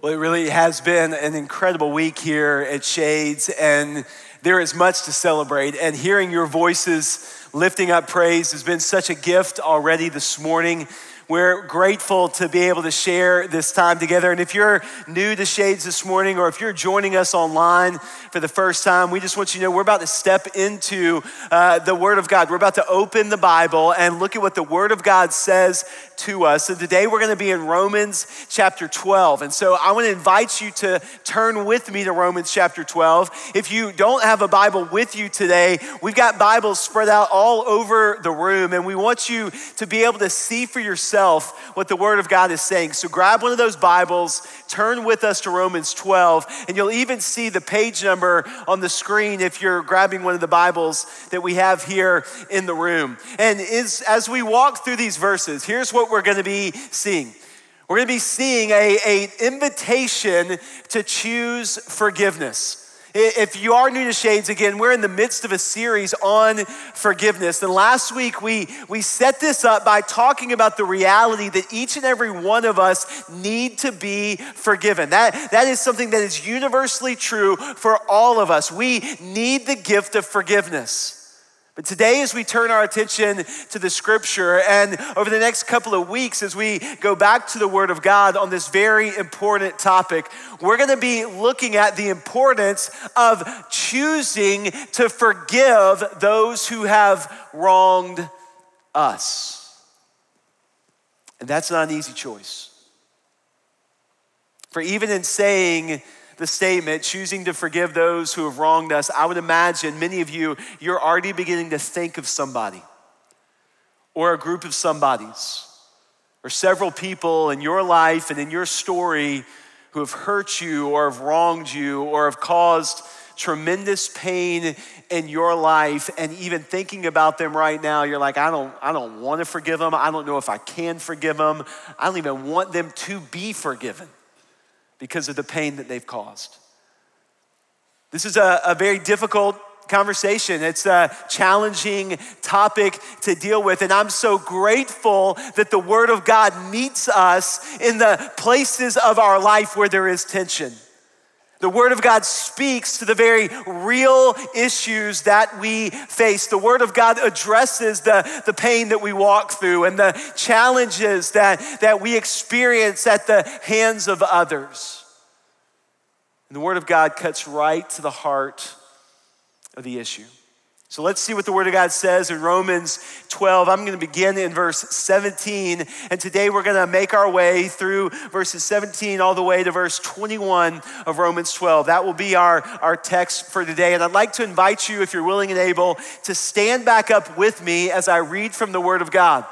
Well, it really has been an incredible week here at Shades, and there is much to celebrate. And hearing your voices lifting up praise has been such a gift already this morning. We're grateful to be able to share this time together. And if you're new to Shades this morning, or if you're joining us online for the first time, we just want you to know we're about to step into uh, the Word of God. We're about to open the Bible and look at what the Word of God says to us. So today we're going to be in Romans chapter 12. And so I want to invite you to turn with me to Romans chapter 12. If you don't have a Bible with you today, we've got Bibles spread out all over the room, and we want you to be able to see for yourself what the Word of God is saying. So grab one of those Bibles, turn with us to Romans 12, and you'll even see the page number on the screen if you're grabbing one of the Bibles that we have here in the room. And as we walk through these verses, here's what we're going to be seeing. We're going to be seeing a, a invitation to choose forgiveness. If you are new to Shades, again, we're in the midst of a series on forgiveness. And last week we, we set this up by talking about the reality that each and every one of us need to be forgiven. That, that is something that is universally true for all of us. We need the gift of forgiveness. But today, as we turn our attention to the scripture, and over the next couple of weeks, as we go back to the Word of God on this very important topic, we're gonna be looking at the importance of choosing to forgive those who have wronged us. And that's not an easy choice. For even in saying, the statement, choosing to forgive those who have wronged us, I would imagine many of you, you're already beginning to think of somebody or a group of somebodies or several people in your life and in your story who have hurt you or have wronged you or have caused tremendous pain in your life. And even thinking about them right now you're like I don't I don't want to forgive them I don't know if I can forgive them I don't even want them to be forgiven because of the pain that they've caused. This is a, a very difficult conversation. It's a challenging topic to deal with. And I'm so grateful that the Word of God meets us in the places of our life where there is tension. The Word of God speaks to the very real issues that we face. The Word of God addresses the, the pain that we walk through and the challenges that, that we experience at the hands of others. And the Word of God cuts right to the heart of the issue. So let's see what the Word of God says in Romans 12. I'm going to begin in verse 17. And today we're going to make our way through verses 17 all the way to verse 21 of Romans 12. That will be our, our text for today. And I'd like to invite you, if you're willing and able, to stand back up with me as I read from the Word of God.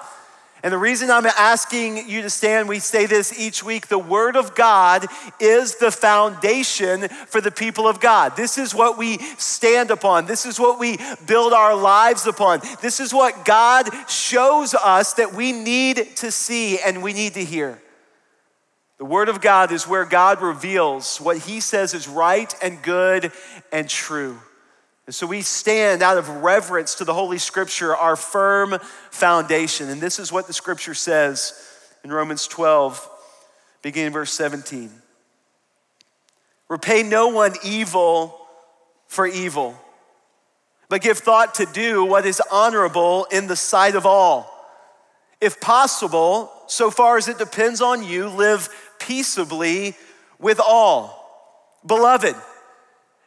And the reason I'm asking you to stand, we say this each week the Word of God is the foundation for the people of God. This is what we stand upon. This is what we build our lives upon. This is what God shows us that we need to see and we need to hear. The Word of God is where God reveals what He says is right and good and true. And so we stand out of reverence to the Holy Scripture, our firm foundation. And this is what the Scripture says in Romans 12, beginning verse 17. Repay no one evil for evil, but give thought to do what is honorable in the sight of all. If possible, so far as it depends on you, live peaceably with all. Beloved,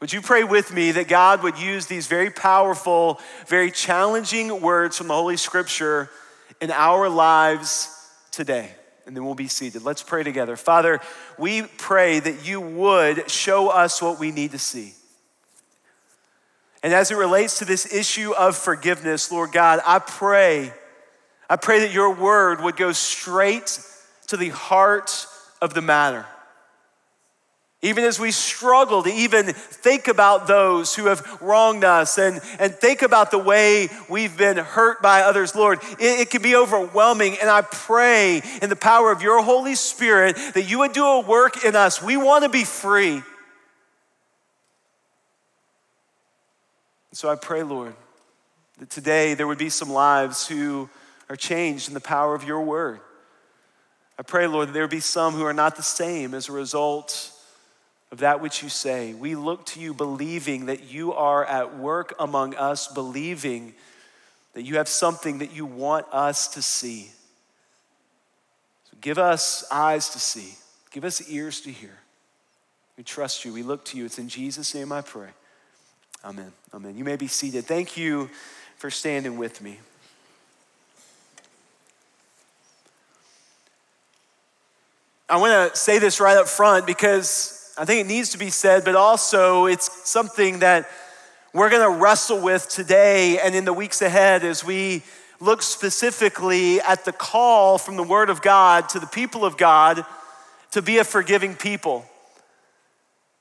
Would you pray with me that God would use these very powerful, very challenging words from the Holy Scripture in our lives today? And then we'll be seated. Let's pray together. Father, we pray that you would show us what we need to see. And as it relates to this issue of forgiveness, Lord God, I pray, I pray that your word would go straight to the heart of the matter. Even as we struggle to even think about those who have wronged us and, and think about the way we've been hurt by others, Lord, it, it, can be overwhelming. And I pray in the power of your Holy Spirit that you would do a work in us. We want to be free. so I pray, Lord, that today there would be some lives who are changed in the power of your word. I pray, Lord, that there would be some who are not the same as a result of that which you say. We look to you believing that you are at work among us, believing that you have something that you want us to see. So give us eyes to see, give us ears to hear. We trust you, we look to you. It's in Jesus' name I pray. Amen. Amen. You may be seated. Thank you for standing with me. I want to say this right up front because I think it needs to be said, but also it's something that we're going to wrestle with today and in the weeks ahead as we look specifically at the call from the Word of God to the people of God to be a forgiving people.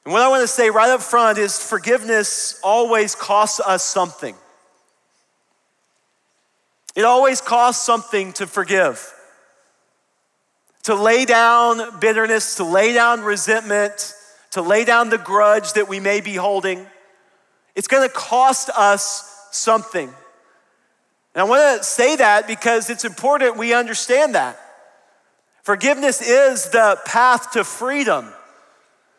And what I want to say right up front is forgiveness always costs us something. It always costs something to forgive. To lay down bitterness, to lay down resentment, to lay down the grudge that we may be holding. It's gonna cost us something. And I wanna say that because it's important we understand that. Forgiveness is the path to freedom.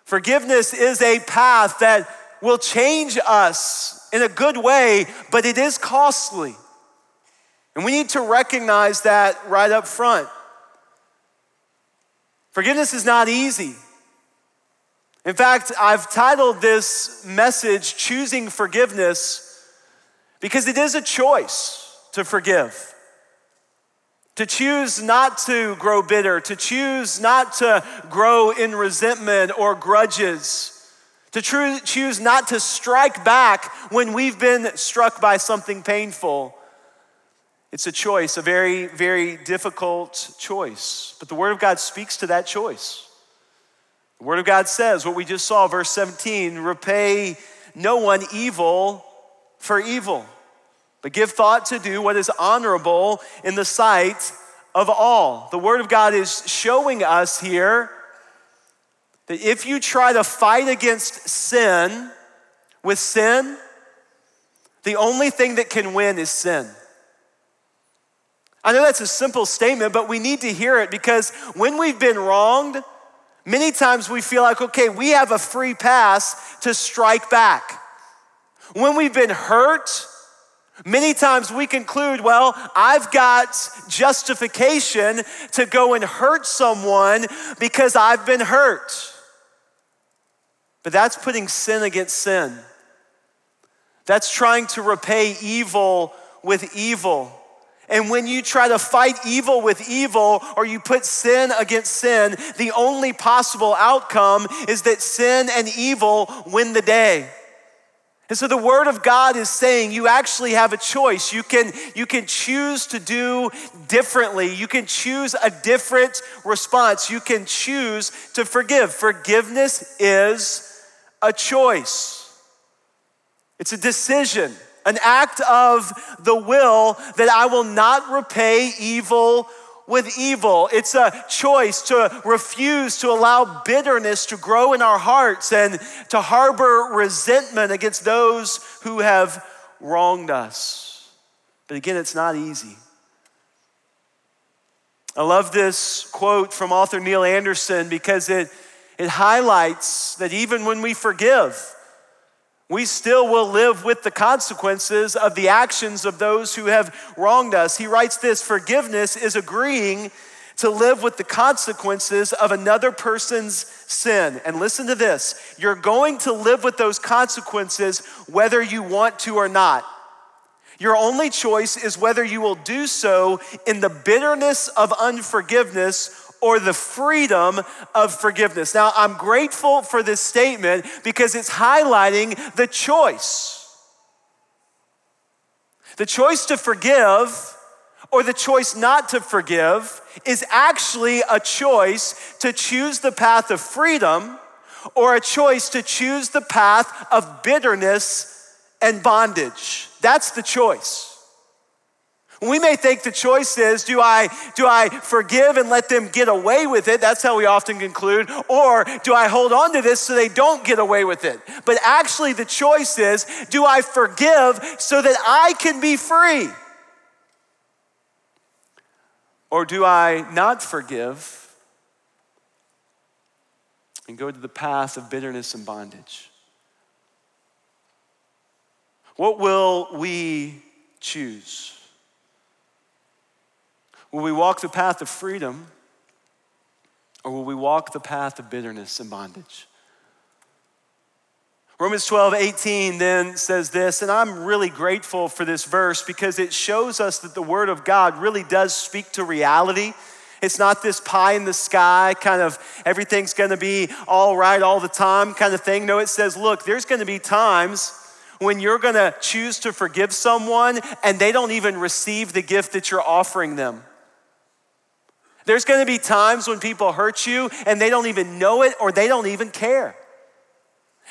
Forgiveness is a path that will change us in a good way, but it is costly. And we need to recognize that right up front. Forgiveness is not easy. In fact, I've titled this message Choosing Forgiveness because it is a choice to forgive. To choose not to grow bitter, to choose not to grow in resentment or grudges, to choose not to strike back when we've been struck by something painful. It's a choice, a very, very difficult choice. But the Word of God speaks to that choice. The Word of God says what we just saw, verse 17 repay no one evil for evil, but give thought to do what is honorable in the sight of all. The Word of God is showing us here that if you try to fight against sin with sin, the only thing that can win is sin. I know that's a simple statement, but we need to hear it because when we've been wronged, Many times we feel like, okay, we have a free pass to strike back. When we've been hurt, many times we conclude, well, I've got justification to go and hurt someone because I've been hurt. But that's putting sin against sin. That's trying to repay evil with evil. And when you try to fight evil with evil or you put sin against sin, the only possible outcome is that sin and evil win the day. And so the word of God is saying you actually have a choice. You can, you can choose to do differently. You can choose a different response. You can choose to forgive. Forgiveness is a choice, it's a decision an act of the will that I will not repay evil with evil. It's a choice to refuse to allow bitterness to grow in our hearts and to harbor resentment against those who have wronged us. But again, it's not easy. I love this quote from author Neil Anderson because it, it highlights that even when we forgive, we still will live with the consequences of the actions of those who have wronged us. He writes this forgiveness is agreeing to live with the consequences of another person's sin. And listen to this you're going to live with those consequences whether you want to or not. Your only choice is whether you will do so in the bitterness of unforgiveness or the freedom of forgiveness. Now, I'm grateful for this statement because it's highlighting the choice. The choice to forgive or the choice not to forgive is actually a choice to choose the path of freedom or a choice to choose the path of bitterness and bondage. That's the choice. We may think the choice is do I, do I forgive and let them get away with it? That's how we often conclude. Or do I hold on to this so they don't get away with it? But actually, the choice is do I forgive so that I can be free? Or do I not forgive and go to the path of bitterness and bondage? What will we choose? Will we walk the path of freedom or will we walk the path of bitterness and bondage? Romans 12, 18 then says this, and I'm really grateful for this verse because it shows us that the Word of God really does speak to reality. It's not this pie in the sky, kind of everything's gonna be all right all the time kind of thing. No, it says, look, there's gonna be times when you're gonna choose to forgive someone and they don't even receive the gift that you're offering them. There's gonna be times when people hurt you and they don't even know it or they don't even care.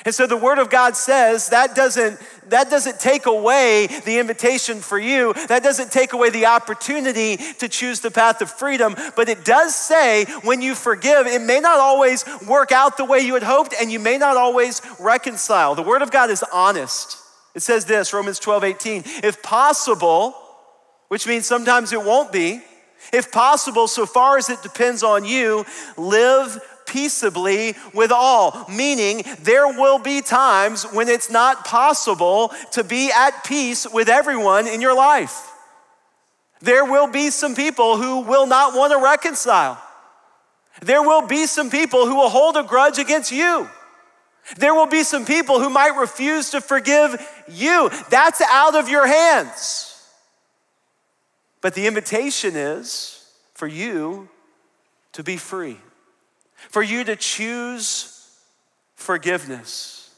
And so the word of God says that doesn't, that doesn't take away the invitation for you. That doesn't take away the opportunity to choose the path of freedom. But it does say when you forgive, it may not always work out the way you had hoped and you may not always reconcile. The word of God is honest. It says this, Romans 12, 18. If possible, which means sometimes it won't be, if possible, so far as it depends on you, live peaceably with all, meaning there will be times when it's not possible to be at peace with everyone in your life. There will be some people who will not want to reconcile. There will be some people who will hold a grudge against you. There will be some people who might refuse to forgive you. That's out of your hands. But the invitation is for you to be free, for you to choose forgiveness,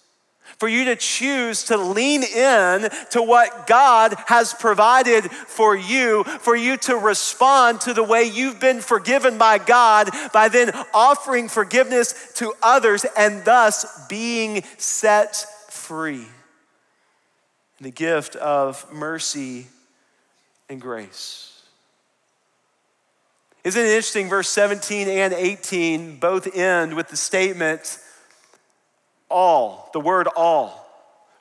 for you to choose to lean in to what God has provided for you, for you to respond to the way you've been forgiven by God by then offering forgiveness to others and thus being set free. The gift of mercy and grace. Isn't it interesting? Verse 17 and 18 both end with the statement all, the word all.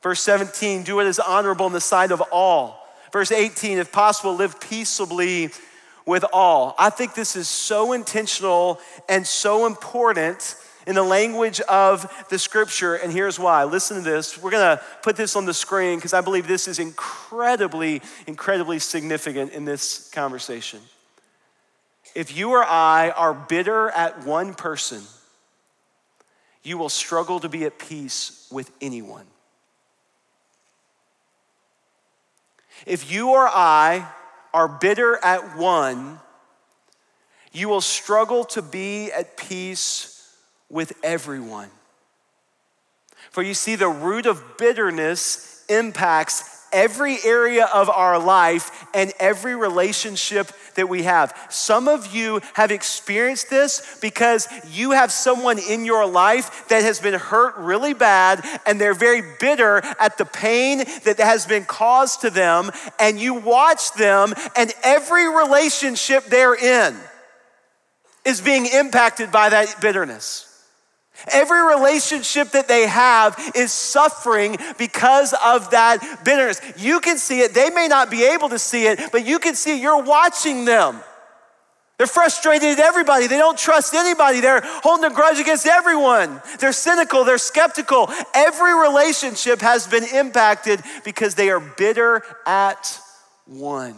Verse 17, do what is honorable in the sight of all. Verse 18, if possible, live peaceably with all. I think this is so intentional and so important in the language of the scripture, and here's why. Listen to this. We're gonna put this on the screen because I believe this is incredibly, incredibly significant in this conversation. If you or I are bitter at one person, you will struggle to be at peace with anyone. If you or I are bitter at one, you will struggle to be at peace with everyone. For you see, the root of bitterness impacts every area of our life and every relationship that we have. Some of you have experienced this because you have someone in your life that has been hurt really bad and they're very bitter at the pain that has been caused to them, and you watch them, and every relationship they're in is being impacted by that bitterness. Every relationship that they have is suffering because of that bitterness. You can see it. They may not be able to see it, but you can see. You're watching them. They're frustrated at everybody. They don't trust anybody. They're holding a grudge against everyone. They're cynical. They're skeptical. Every relationship has been impacted because they are bitter at one.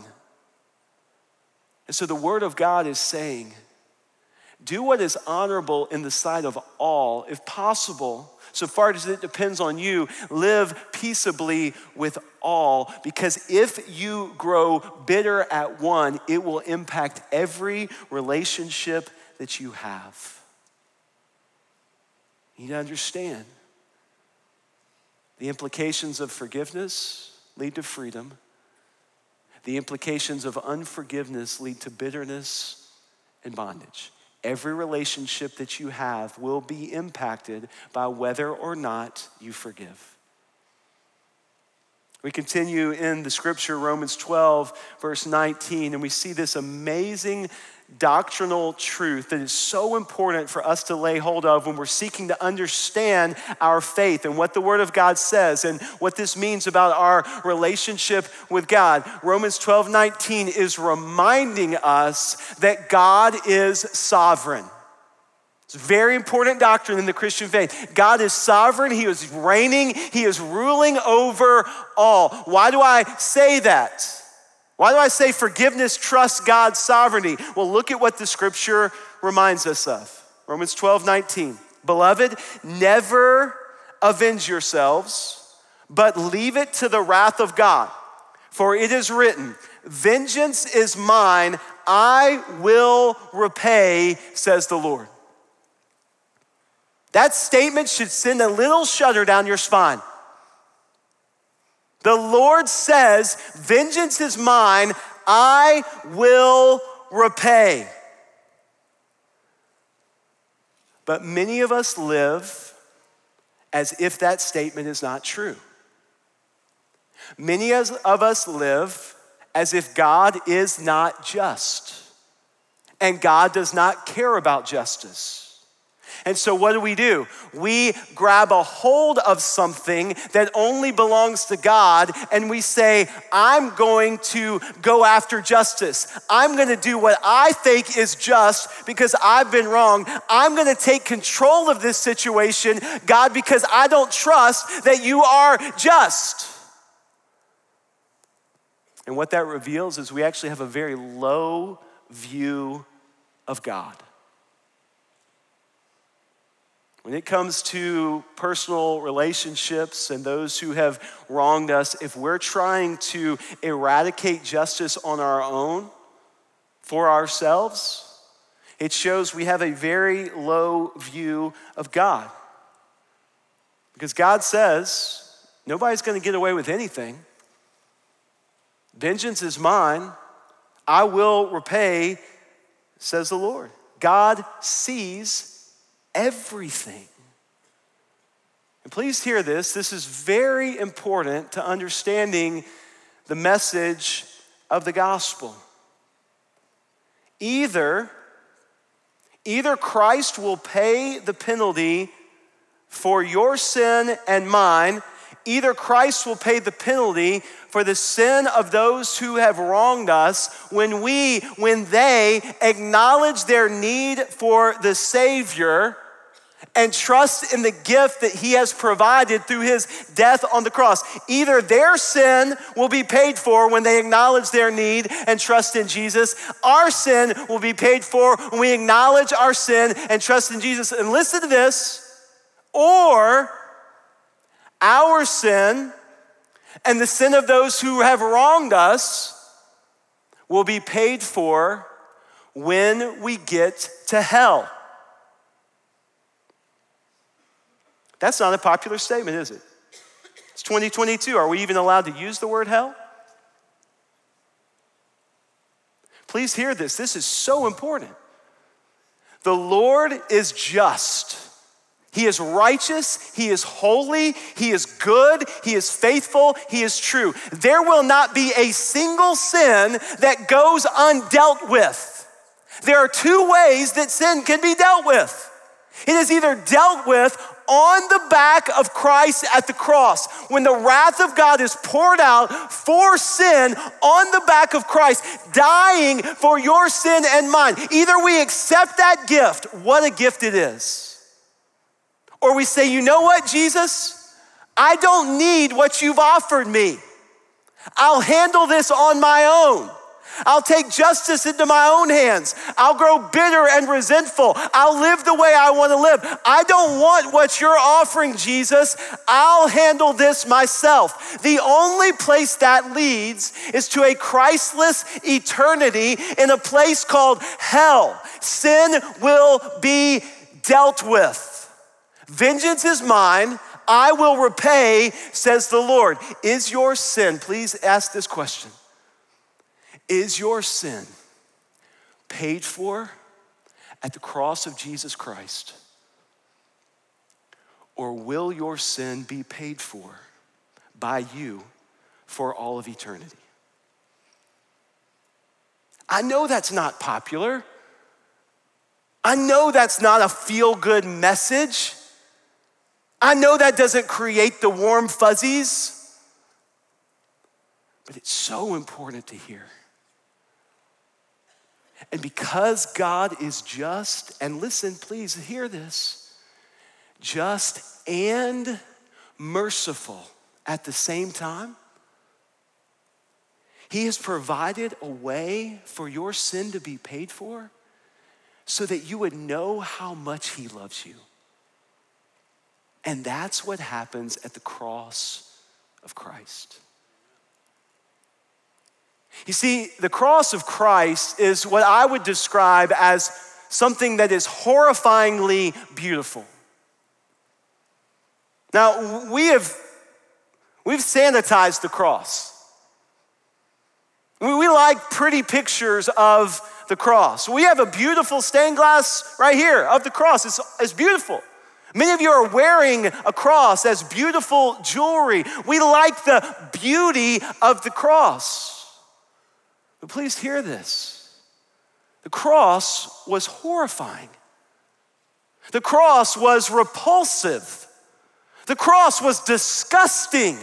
And so the Word of God is saying, do what is honorable in the sight of all, if possible. So far as it depends on you, live peaceably with all, because if you grow bitter at one, it will impact every relationship that you have. You need to understand the implications of forgiveness lead to freedom, the implications of unforgiveness lead to bitterness and bondage. Every relationship that you have will be impacted by whether or not you forgive. We continue in the scripture, Romans 12, verse 19, and we see this amazing doctrinal truth that is so important for us to lay hold of when we're seeking to understand our faith and what the Word of God says and what this means about our relationship with God. Romans 12 19 is reminding us that God is sovereign. It's a very important doctrine in the Christian faith. God is sovereign, He is reigning, He is ruling over all. Why do I say that? Why do I say forgiveness trusts God's sovereignty? Well, look at what the scripture reminds us of. Romans 12, 19. Beloved, never avenge yourselves, but leave it to the wrath of God. For it is written, Vengeance is mine, I will repay, says the Lord. That statement should send a little shudder down your spine. The Lord says, Vengeance is mine, I will repay. But many of us live as if that statement is not true. Many of us live as if God is not just and God does not care about justice. And so, what do we do? We grab a hold of something that only belongs to God and we say, I'm going to go after justice. I'm going to do what I think is just because I've been wrong. I'm going to take control of this situation, God, because I don't trust that you are just. And what that reveals is we actually have a very low view of God. When it comes to personal relationships and those who have wronged us, if we're trying to eradicate justice on our own for ourselves, it shows we have a very low view of God. Because God says, nobody's going to get away with anything. Vengeance is mine, I will repay, says the Lord. God sees everything. And please hear this. This is very important to understanding the message of the gospel. Either either Christ will pay the penalty for your sin and mine, either Christ will pay the penalty for the sin of those who have wronged us when we when they acknowledge their need for the savior and trust in the gift that he has provided through his death on the cross. Either their sin will be paid for when they acknowledge their need and trust in Jesus, our sin will be paid for when we acknowledge our sin and trust in Jesus. And listen to this, or our sin and the sin of those who have wronged us will be paid for when we get to hell. That's not a popular statement, is it? It's 2022. Are we even allowed to use the word hell? Please hear this. This is so important. The Lord is just. He is righteous, He is holy, He is good, He is faithful, He is true. There will not be a single sin that goes undealt with. There are two ways that sin can be dealt with. It is either dealt with on the back of Christ at the cross. When the wrath of God is poured out for sin on the back of Christ, dying for your sin and mine. Either we accept that gift, what a gift it is, or we say, you know what, Jesus? I don't need what you've offered me. I'll handle this on my own. I'll take justice into my own hands. I'll grow bitter and resentful. I'll live the way I want to live. I don't want what you're offering, Jesus. I'll handle this myself. The only place that leads is to a Christless eternity in a place called hell. Sin will be dealt with. Vengeance is mine. I will repay, says the Lord. Is your sin, please ask this question is your sin paid for at the cross of Jesus Christ? Or will your sin be paid for by you for all of eternity? I know that's not popular. I know that's not a feel good message. I know that doesn't create the warm fuzzies. But it's so important to hear. And because God is just, and listen, please hear this just and merciful at the same time, He has provided a way for your sin to be paid for so that you would know how much He loves you. And that's what happens at the cross of Christ. You see, the cross of Christ is what I would describe as something that is horrifyingly beautiful. Now, we have we've sanitized the cross. We like pretty pictures of the cross. We have a beautiful stained glass right here of the cross. It's, it's beautiful. Many of you are wearing a cross as beautiful jewelry. We like the beauty of the cross. But please hear this. The cross was horrifying, the cross was repulsive, the cross was disgusting,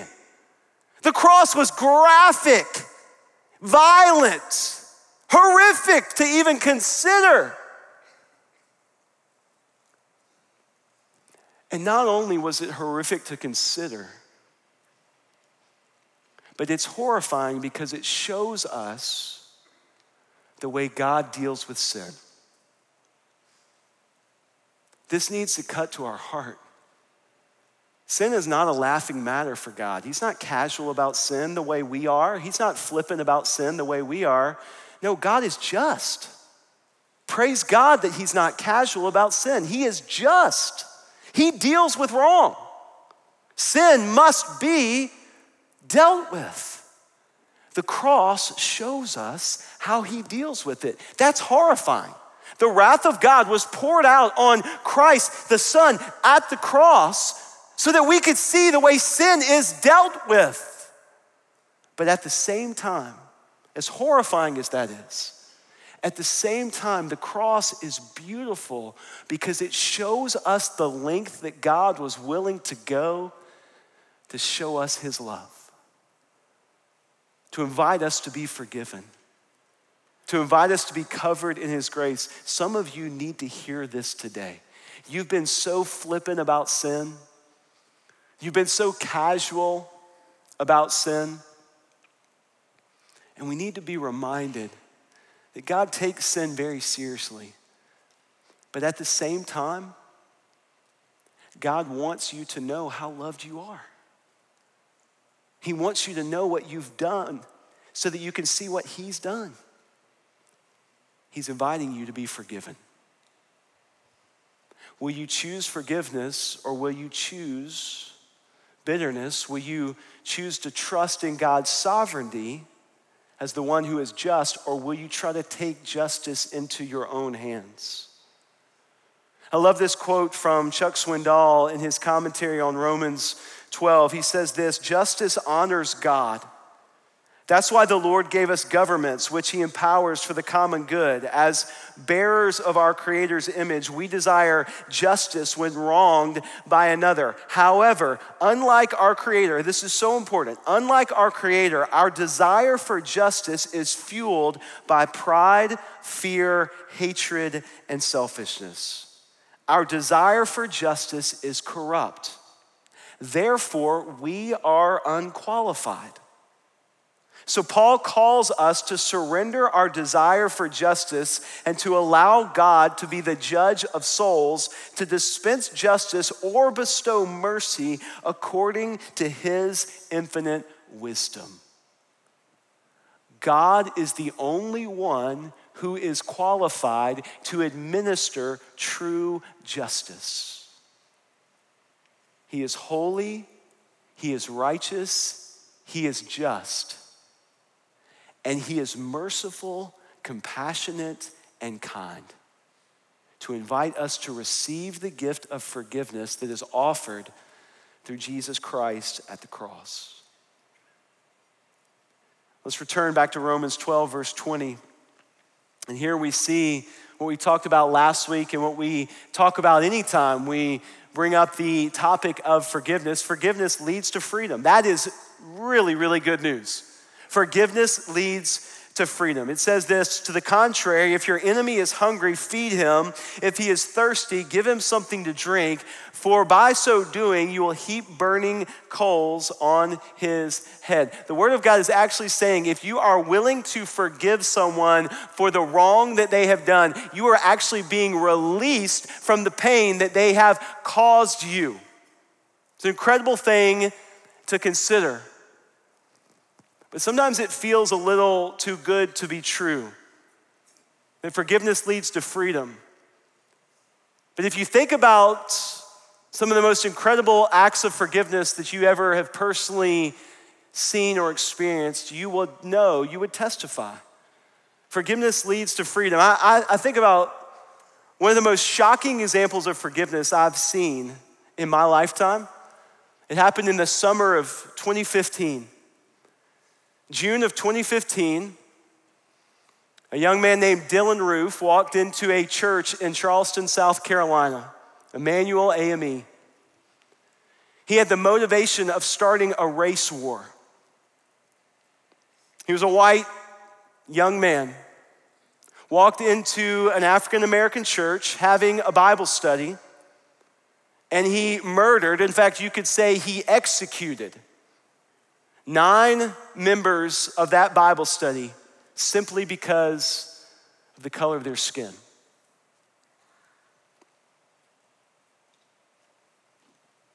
the cross was graphic, violent, horrific to even consider. And not only was it horrific to consider, but it's horrifying because it shows us the way God deals with sin. This needs to cut to our heart. Sin is not a laughing matter for God. He's not casual about sin the way we are, He's not flippant about sin the way we are. No, God is just. Praise God that He's not casual about sin. He is just. He deals with wrong. Sin must be dealt with. The cross shows us how he deals with it. That's horrifying. The wrath of God was poured out on Christ, the Son, at the cross so that we could see the way sin is dealt with. But at the same time, as horrifying as that is, at the same time, the cross is beautiful because it shows us the length that God was willing to go to show us his love to invite us to be forgiven, to invite us to be covered in His grace. Some of you need to hear this today. You've been so flippant about sin, you've been so casual about sin. And we need to be reminded that God takes sin very seriously. But at the same time, God wants you to know how loved you are. He wants you to know what you've done so that you can see what He's done. He's inviting you to be forgiven. Will you choose forgiveness or will you choose bitterness? Will you choose to trust in God's sovereignty as the one who is just, or will you try to take justice into your own hands? I love this quote from Chuck Swindoll in his commentary on Romans 12, he says this justice honors God. That's why the Lord gave us governments, which He empowers for the common good. As bearers of our Creator's image, we desire justice when wronged by another. However, unlike our Creator, this is so important, unlike our Creator, our desire for justice is fueled by pride, fear, hatred, and selfishness. Our desire for justice is corrupt. Therefore, we are unqualified. So, Paul calls us to surrender our desire for justice and to allow God to be the judge of souls, to dispense justice or bestow mercy according to his infinite wisdom. God is the only one who is qualified to administer true justice. He is holy, He is righteous, He is just, and He is merciful, compassionate, and kind. to invite us to receive the gift of forgiveness that is offered through Jesus Christ at the cross. Let's return back to Romans 12, verse 20. And here we see what we talked about last week and what we talk about anytime we bring up the topic of forgiveness. Forgiveness leads to freedom. That is really, really good news. Forgiveness leads to freedom. It says this to the contrary, if your enemy is hungry, feed him. If he is thirsty, give him something to drink, for by so doing, you will heap burning coals on his head. The word of God is actually saying if you are willing to forgive someone for the wrong that they have done, you are actually being released from the pain that they have caused you. It's an incredible thing to consider. But sometimes it feels a little too good to be true. That forgiveness leads to freedom. But if you think about some of the most incredible acts of forgiveness that you ever have personally seen or experienced, you would know, you would testify. Forgiveness leads to freedom. I, I, I think about one of the most shocking examples of forgiveness I've seen in my lifetime. It happened in the summer of 2015. June of 2015, a young man named Dylann Roof walked into a church in Charleston, South Carolina, Emanuel AME. He had the motivation of starting a race war. He was a white young man, walked into an African American church having a Bible study, and he murdered, in fact, you could say he executed Nine members of that Bible study simply because of the color of their skin.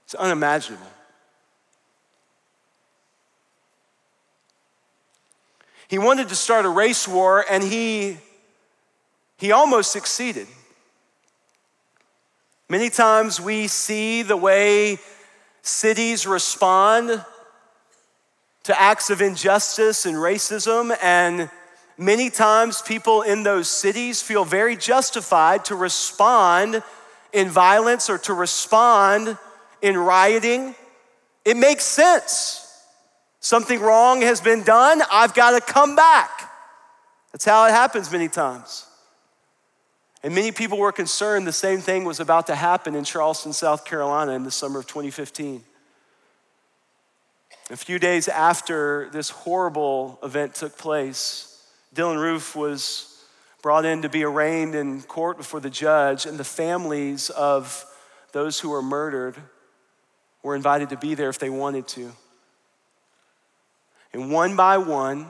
It's unimaginable. He wanted to start a race war and he, he almost succeeded. Many times we see the way cities respond to acts of injustice and racism. And many times, people in those cities feel very justified to respond in violence or to respond in rioting. It makes sense. Something wrong has been done, I've got to come back. That's how it happens many times. And many people were concerned the same thing was about to happen in Charleston, South Carolina in the summer of 2015. A few days after this horrible event took place, Dylann Roof was brought in to be arraigned in court before the judge, and the families of those who were murdered were invited to be there if they wanted to. And one by one,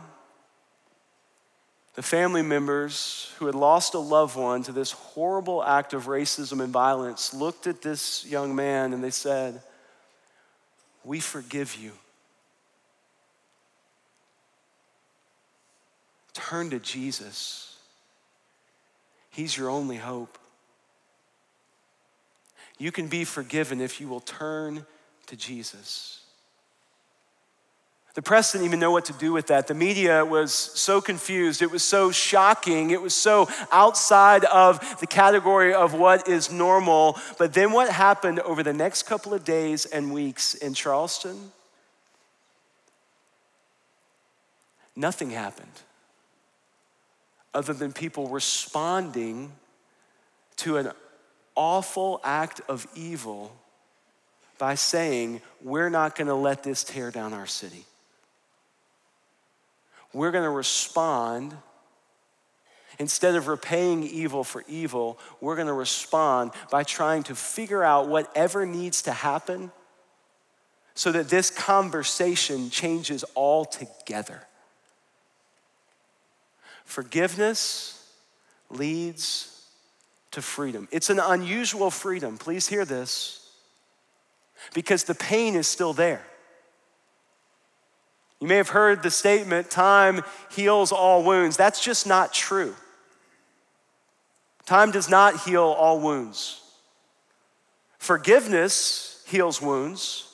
the family members who had lost a loved one to this horrible act of racism and violence looked at this young man and they said, We forgive you. Turn to Jesus. He's your only hope. You can be forgiven if you will turn to Jesus. The press didn't even know what to do with that. The media was so confused. It was so shocking. It was so outside of the category of what is normal. But then what happened over the next couple of days and weeks in Charleston? Nothing happened other than people responding to an awful act of evil by saying, We're not going to let this tear down our city. We're going to respond. Instead of repaying evil for evil, we're going to respond by trying to figure out whatever needs to happen so that this conversation changes altogether. Forgiveness leads to freedom. It's an unusual freedom. Please hear this because the pain is still there. You may have heard the statement, time heals all wounds. That's just not true. Time does not heal all wounds. Forgiveness heals wounds,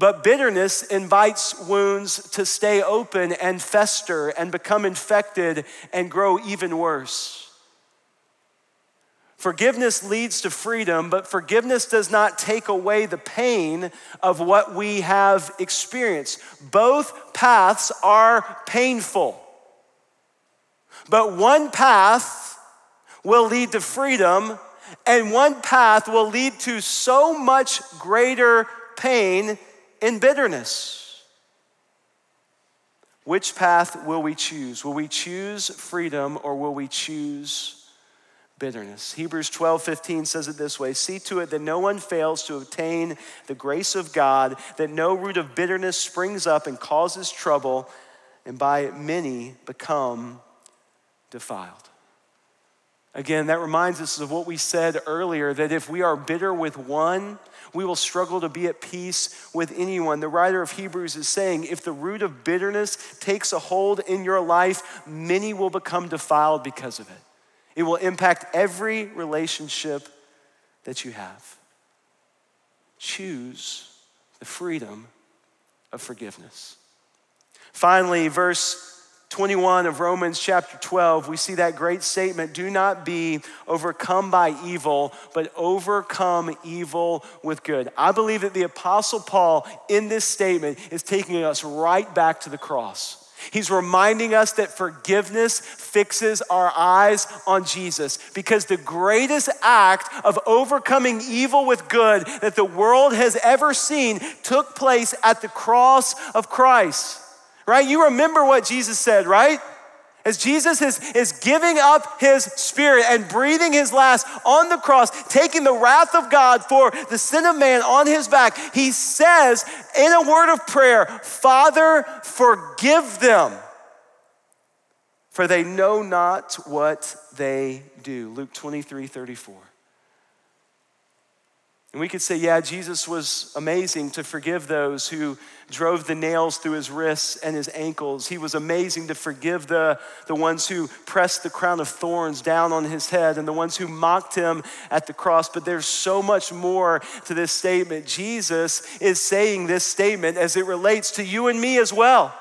but bitterness invites wounds to stay open and fester and become infected and grow even worse. Forgiveness leads to freedom, but forgiveness does not take away the pain of what we have experienced. Both paths are painful. But one path will lead to freedom, and one path will lead to so much greater pain and bitterness. Which path will we choose? Will we choose freedom or will we choose bitterness. Hebrews 12, 15 says it this way See to it that no one fails to obtain the grace of God, that no root of bitterness springs up and causes trouble, and by it many become defiled. Again, that reminds us of what we said earlier that if we are bitter with one, we will struggle to be at peace with anyone. The writer of Hebrews is saying if the root of bitterness takes a hold in your life, many will become defiled because of it. It will impact every relationship that you have. Choose the freedom of forgiveness. Finally, verse 21 of Romans chapter 12, we see that great statement do not be overcome by evil, but overcome evil with good. I believe that the Apostle Paul in this statement is taking us right back to the cross. He's reminding us that forgiveness fixes our eyes on Jesus because the greatest act of overcoming evil with good that the world has ever seen took place at the cross of Christ. Right? You remember what Jesus said, right? As Jesus is, is giving up his spirit and breathing his last on the cross, taking the wrath of God for the sin of man on his back, he says in a word of prayer, Father, forgive them, for they know not what they do. Luke 23 34. And we could say, yeah, Jesus was amazing to forgive those who drove the nails through his wrists and his ankles. He was amazing to forgive the, the ones who pressed the crown of thorns down on his head and the ones who mocked him at the cross. But there's so much more to this statement. Jesus is saying this statement as it relates to you and me as well.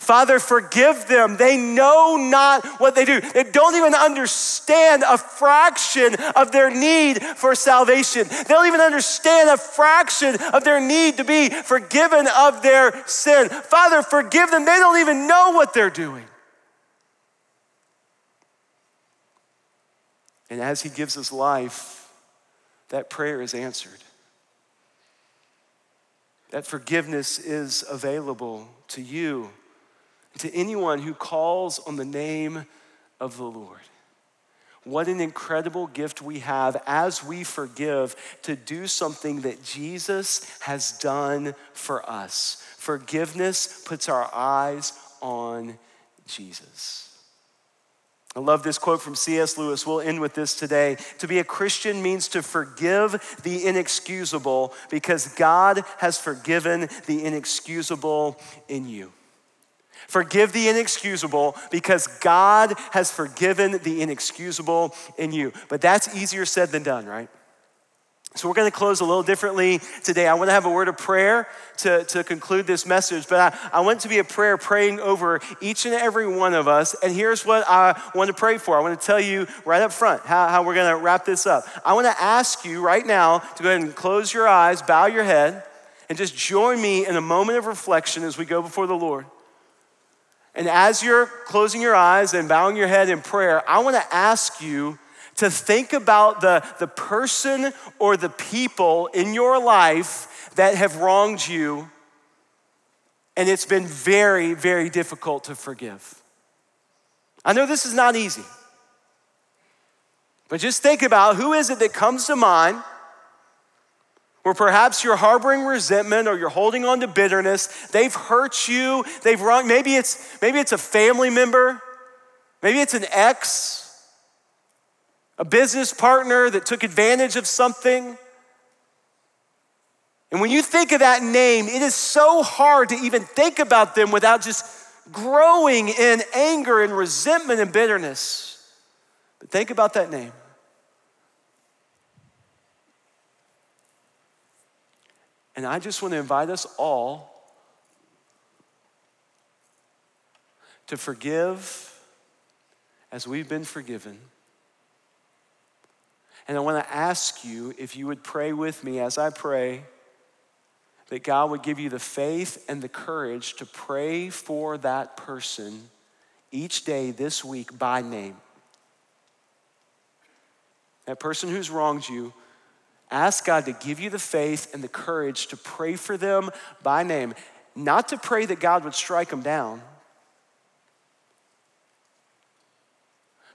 Father, forgive them. They know not what they do. They don't even understand a fraction of their need for salvation. They don't even understand a fraction of their need to be forgiven of their sin. Father, forgive them. They don't even know what they're doing. And as He gives us life, that prayer is answered. That forgiveness is available to you to anyone who calls on the name of the Lord. What an incredible gift we have as we forgive to do something that Jesus has done for us. Forgiveness puts our eyes on Jesus. I love this quote from C.S. Lewis. We'll end with this today. To be a Christian means to forgive the inexcusable because God has forgiven the inexcusable in you. Forgive the inexcusable because God has forgiven the inexcusable in you. But that's easier said than done, right? So we're going to close a little differently today. I want to have a word of prayer to, to conclude this message, but I, I want to be a prayer praying over each and every one of us. And here's what I want to pray for. I want to tell you right up front how, how we're going to wrap this up. I want to ask you right now to go ahead and close your eyes, bow your head, and just join me in a moment of reflection as we go before the Lord. And as you're closing your eyes and bowing your head in prayer, I want to ask you to think about the, the person or the people in your life that have wronged you, and it's been very, very difficult to forgive. I know this is not easy, but just think about who is it that comes to mind where perhaps you're harboring resentment or you're holding on to bitterness. They've hurt you, they've wronged, maybe it's maybe it's a family member, maybe it's an ex, a business partner that took advantage of something. And when you think of that name, it is so hard to even think about them without just growing in anger and resentment and bitterness. But think about that name. And I just want to invite us all to forgive as we've been forgiven, And I want to ask you if you would pray with me as I pray that God would give you the faith and the courage to pray for that person each day this week by name. That person who's wronged you, ask God to give you the faith and the courage to pray for them by name. Not to pray that God would strike them down,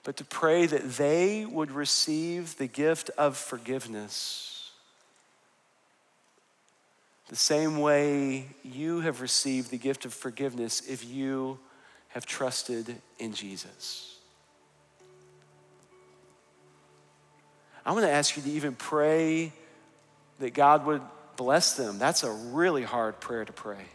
but to pray that they would receive the gift of forgiveness the same way you have received the gift of forgiveness if you have trusted in Jesus. I want to ask you to even pray that God would bless them. That's a really hard prayer to pray.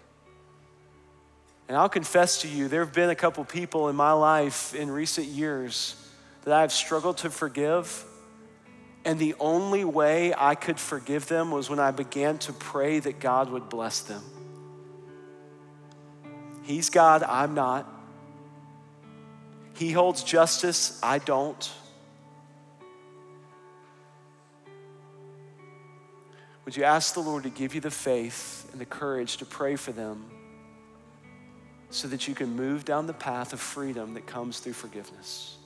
And I'll confess to you, there have been a couple people in my life in recent years that I've struggled to forgive and the only way I could forgive them was when I began to pray that God would bless them. He's God, I'm not. He holds justice, I don't. Would you ask the Lord to give you the faith and the courage to pray for them so that you can move down the path of freedom that comes through forgiveness?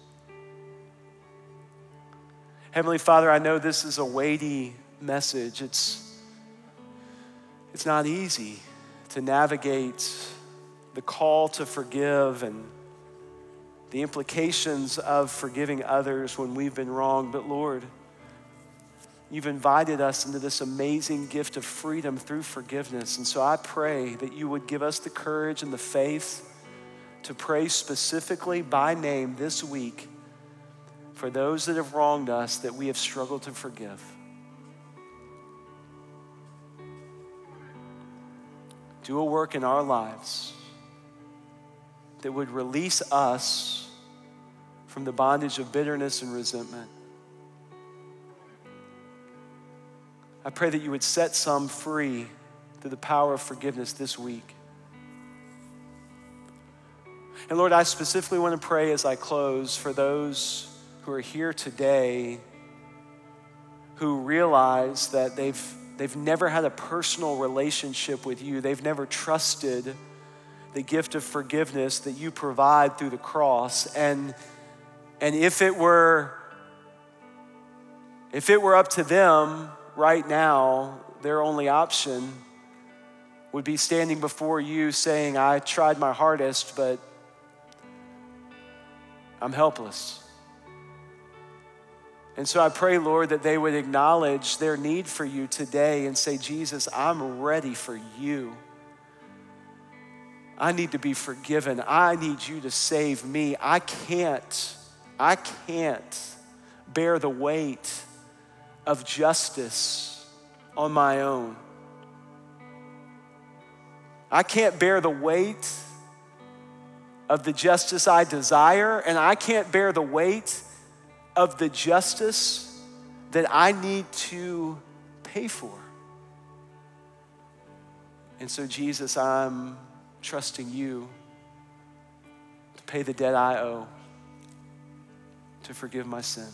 Heavenly Father, I know this is a weighty message. It's, it's not easy to navigate the call to forgive and the implications of forgiving others when we've been wrong. But Lord, you've invited us into this amazing gift of freedom through forgiveness. And so I pray that you would give us the courage and the faith to pray specifically by name this week for those that have wronged us that we have struggled to forgive. Do a work in our lives that would release us from the bondage of bitterness and resentment. I pray that you would set some free through the power of forgiveness this week. And Lord, I specifically want to pray as I close for those who are here today who realize that they've, they've never had a personal relationship with you, they've never trusted the gift of forgiveness that you provide through the cross. And, and if it were if it were up to them right now, their only option would be standing before you saying, I tried my hardest, but I'm helpless. And so I pray, Lord, that they would acknowledge their need for you today and say, Jesus, I'm ready for you. I need to be forgiven. I need you to save me. I can't, I can't bear the weight of justice on my own. I can't bear the weight of the justice I desire, and I can't bear the weight of the justice that I need to pay for. And so, Jesus, I'm trusting you to pay the debt I owe, to forgive my sin.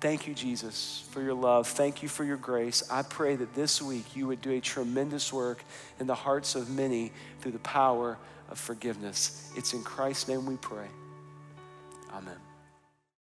Thank you, Jesus, for your love. Thank you for your grace. I pray that this week you would do a tremendous work in the hearts of many through the power of forgiveness. It's in Christ's name we pray. Amen.